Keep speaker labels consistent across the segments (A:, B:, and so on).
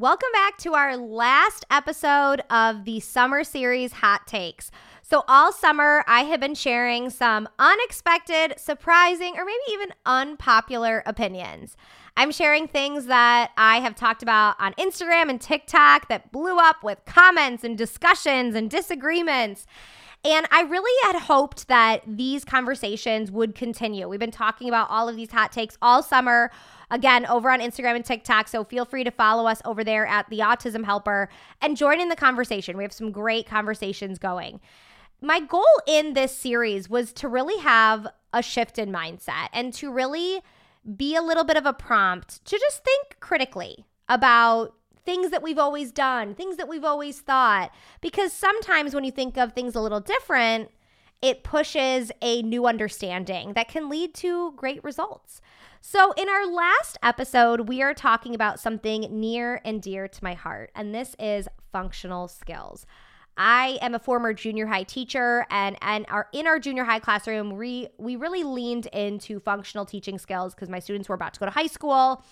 A: Welcome back to our last episode of the summer series Hot Takes. So, all summer, I have been sharing some unexpected, surprising, or maybe even unpopular opinions. I'm sharing things that I have talked about on Instagram and TikTok that blew up with comments and discussions and disagreements. And I really had hoped that these conversations would continue. We've been talking about all of these hot takes all summer again over on Instagram and TikTok. So feel free to follow us over there at the Autism Helper and join in the conversation. We have some great conversations going. My goal in this series was to really have a shift in mindset and to really be a little bit of a prompt to just think critically about things that we've always done, things that we've always thought. Because sometimes when you think of things a little different, it pushes a new understanding that can lead to great results. So, in our last episode, we are talking about something near and dear to my heart, and this is functional skills. I am a former junior high teacher, and and our in our junior high classroom, we we really leaned into functional teaching skills because my students were about to go to high school,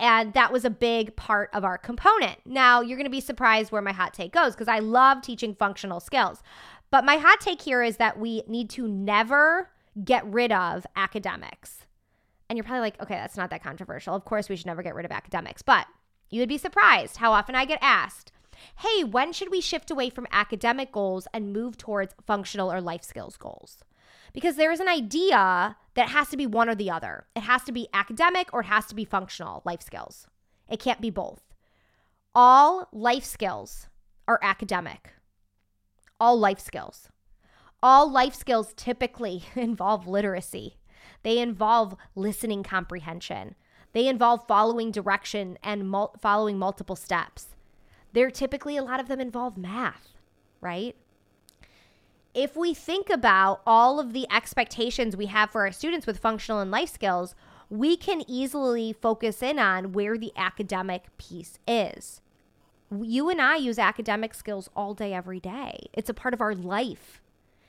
A: and that was a big part of our component. Now you're going to be surprised where my hot take goes because I love teaching functional skills, but my hot take here is that we need to never get rid of academics. And you're probably like, okay, that's not that controversial. Of course, we should never get rid of academics. But you would be surprised how often I get asked, hey, when should we shift away from academic goals and move towards functional or life skills goals? Because there is an idea that has to be one or the other. It has to be academic or it has to be functional life skills. It can't be both. All life skills are academic. All life skills. All life skills typically involve literacy. They involve listening comprehension. They involve following direction and mul- following multiple steps. They're typically, a lot of them involve math, right? If we think about all of the expectations we have for our students with functional and life skills, we can easily focus in on where the academic piece is. You and I use academic skills all day, every day. It's a part of our life,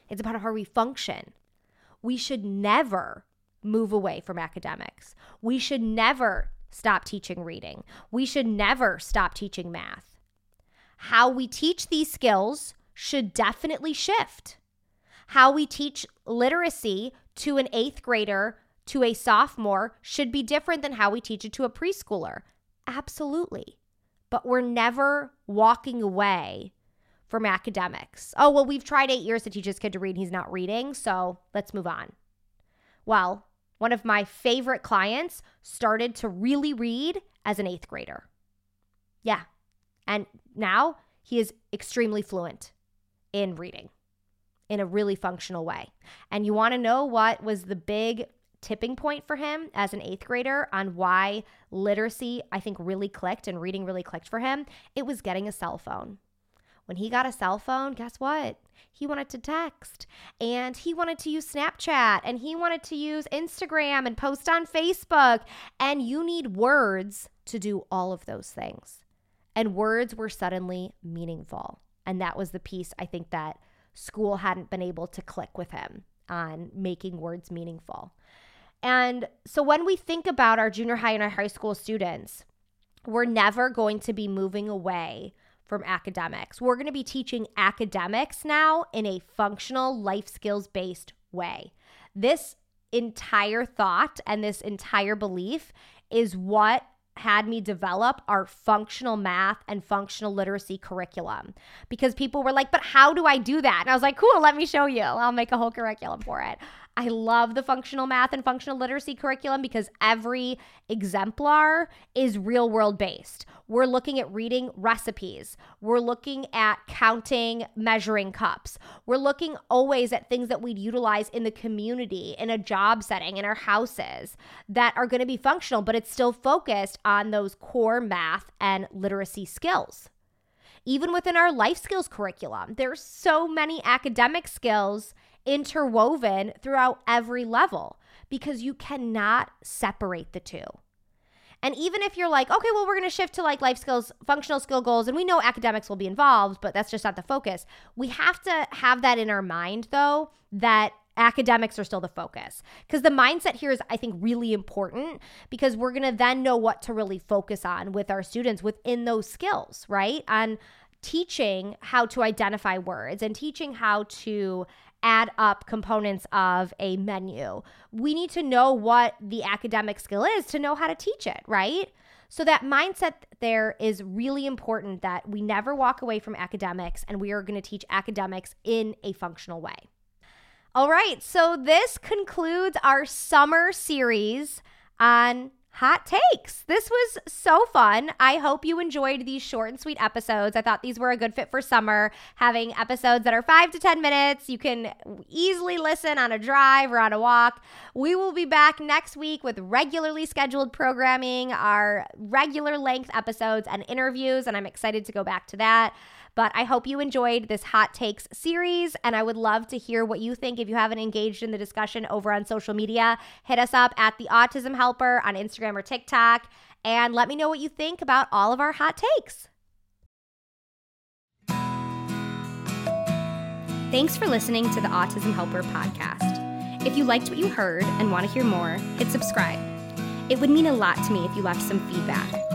A: it's a part of how we function. We should never move away from academics. We should never stop teaching reading. We should never stop teaching math. How we teach these skills should definitely shift. How we teach literacy to an eighth grader, to a sophomore, should be different than how we teach it to a preschooler. Absolutely. But we're never walking away from academics. Oh, well, we've tried eight years to teach this kid to read. He's not reading. So let's move on. Well, one of my favorite clients started to really read as an eighth grader. Yeah. And now he is extremely fluent in reading. in a really functional way. And you want to know what was the big tipping point for him as an eighth grader on why literacy, I think, really clicked and reading really clicked for him? It was getting a cell phone. When he got a cell phone, guess what? He wanted to text and he wanted to use Snapchat and he wanted to use Instagram and post on Facebook. And you need words to do all of those things. And words were suddenly meaningful. And that was the piece I think that school hadn't been able to click with him on making words meaningful. And so when we think about our junior high and our high school students, we're never going to be moving away from academics. We're going to be teaching academics now in a functional life skills based way. This entire thought and this entire belief is what had me develop our functional math and functional literacy curriculum because people were like, but how do I do that? And I was like, cool, let me show you. I'll make a whole curriculum for it. I love the functional math and functional literacy curriculum because every exemplar is real world based. We're looking at reading recipes. We're looking at counting measuring cups. We're looking always at things that we'd utilize in the community, in a job setting, in our houses that are going to be functional, but it's still focused on those core math and literacy skills even within our life skills curriculum. There's so many academic skills interwoven throughout every level because you cannot separate the two. And even if you're like, okay, well, we're going to shift to like life skills, functional skill goals, and we know academics will be involved, but that's just not the focus. We have to have that in our mind, though, that academics are still the focus. Because the mindset here is, I think, really important because we're going to then know what to really focus on with our students within those skills, right? On teaching how to identify words and teaching how to add up components of a menu. We need to know what the academic skill is to know how to teach it, right? So that mindset there is really important that we never walk away from academics and we are going to teach academics in a functional way. All right, so this concludes our summer series on hot takes. This was so fun. I hope you enjoyed these short and sweet episodes. I thought these were a good fit for summer, having episodes that are five to 10 minutes. You can easily listen on a drive or on a walk. We will be back next week with regularly scheduled programming, our regular length episodes and interviews, and I'm excited to go back to that. But I hope you enjoyed this hot takes series, and I would love to hear what you think. If you haven't engaged in the discussion over on social media, hit us up at the Autism Helper on Instagram or TikTok, and let me know what you think about all of our hot takes. Thanks for listening to the Autism Helper podcast. If you liked what you heard and want to hear more, hit subscribe. It would mean a lot to me if you left some feedback.